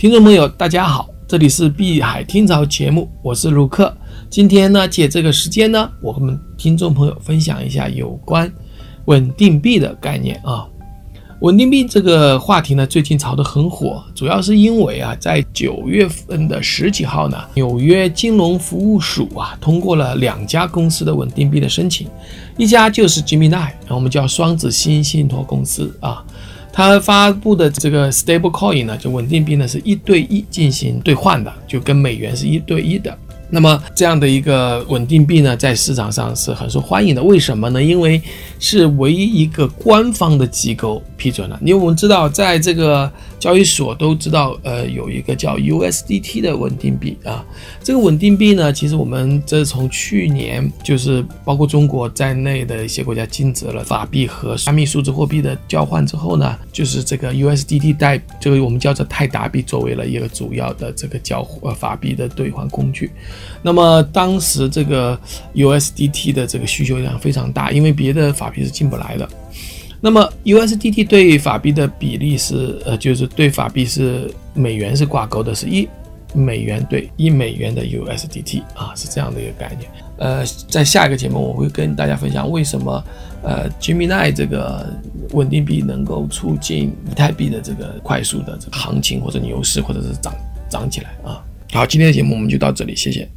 听众朋友，大家好，这里是碧海听潮节目，我是卢克。今天呢，借这个时间呢，我们听众朋友分享一下有关稳定币的概念啊。稳定币这个话题呢，最近炒得很火，主要是因为啊，在九月份的十几号呢，纽约金融服务署啊通过了两家公司的稳定币的申请，一家就是 Gemini，我们叫双子星信托公司啊，它发布的这个 Stable Coin 呢，就稳定币呢是一对一进行兑换的，就跟美元是一对一的。那么这样的一个稳定币呢，在市场上是很受欢迎的。为什么呢？因为是唯一一个官方的机构批准了。因为我们知道，在这个交易所都知道，呃，有一个叫 USDT 的稳定币啊。这个稳定币呢，其实我们这从去年就是包括中国在内的一些国家禁止了法币和加密数字货币的交换之后呢，就是这个 USDT 代这个我们叫做泰达币作为了一个主要的这个交呃法币的兑换工具。那么当时这个 USDT 的这个需求量非常大，因为别的法币是进不来的。那么 USDT 对法币的比例是，呃，就是对法币是美元是挂钩的，是一美元对一美元的 USDT 啊，是这样的一个概念。呃，在下一个节目我会跟大家分享为什么呃 Gemini 这个稳定币能够促进以太币的这个快速的这个行情或者牛市或者是涨涨起来啊。好，今天的节目我们就到这里，谢谢。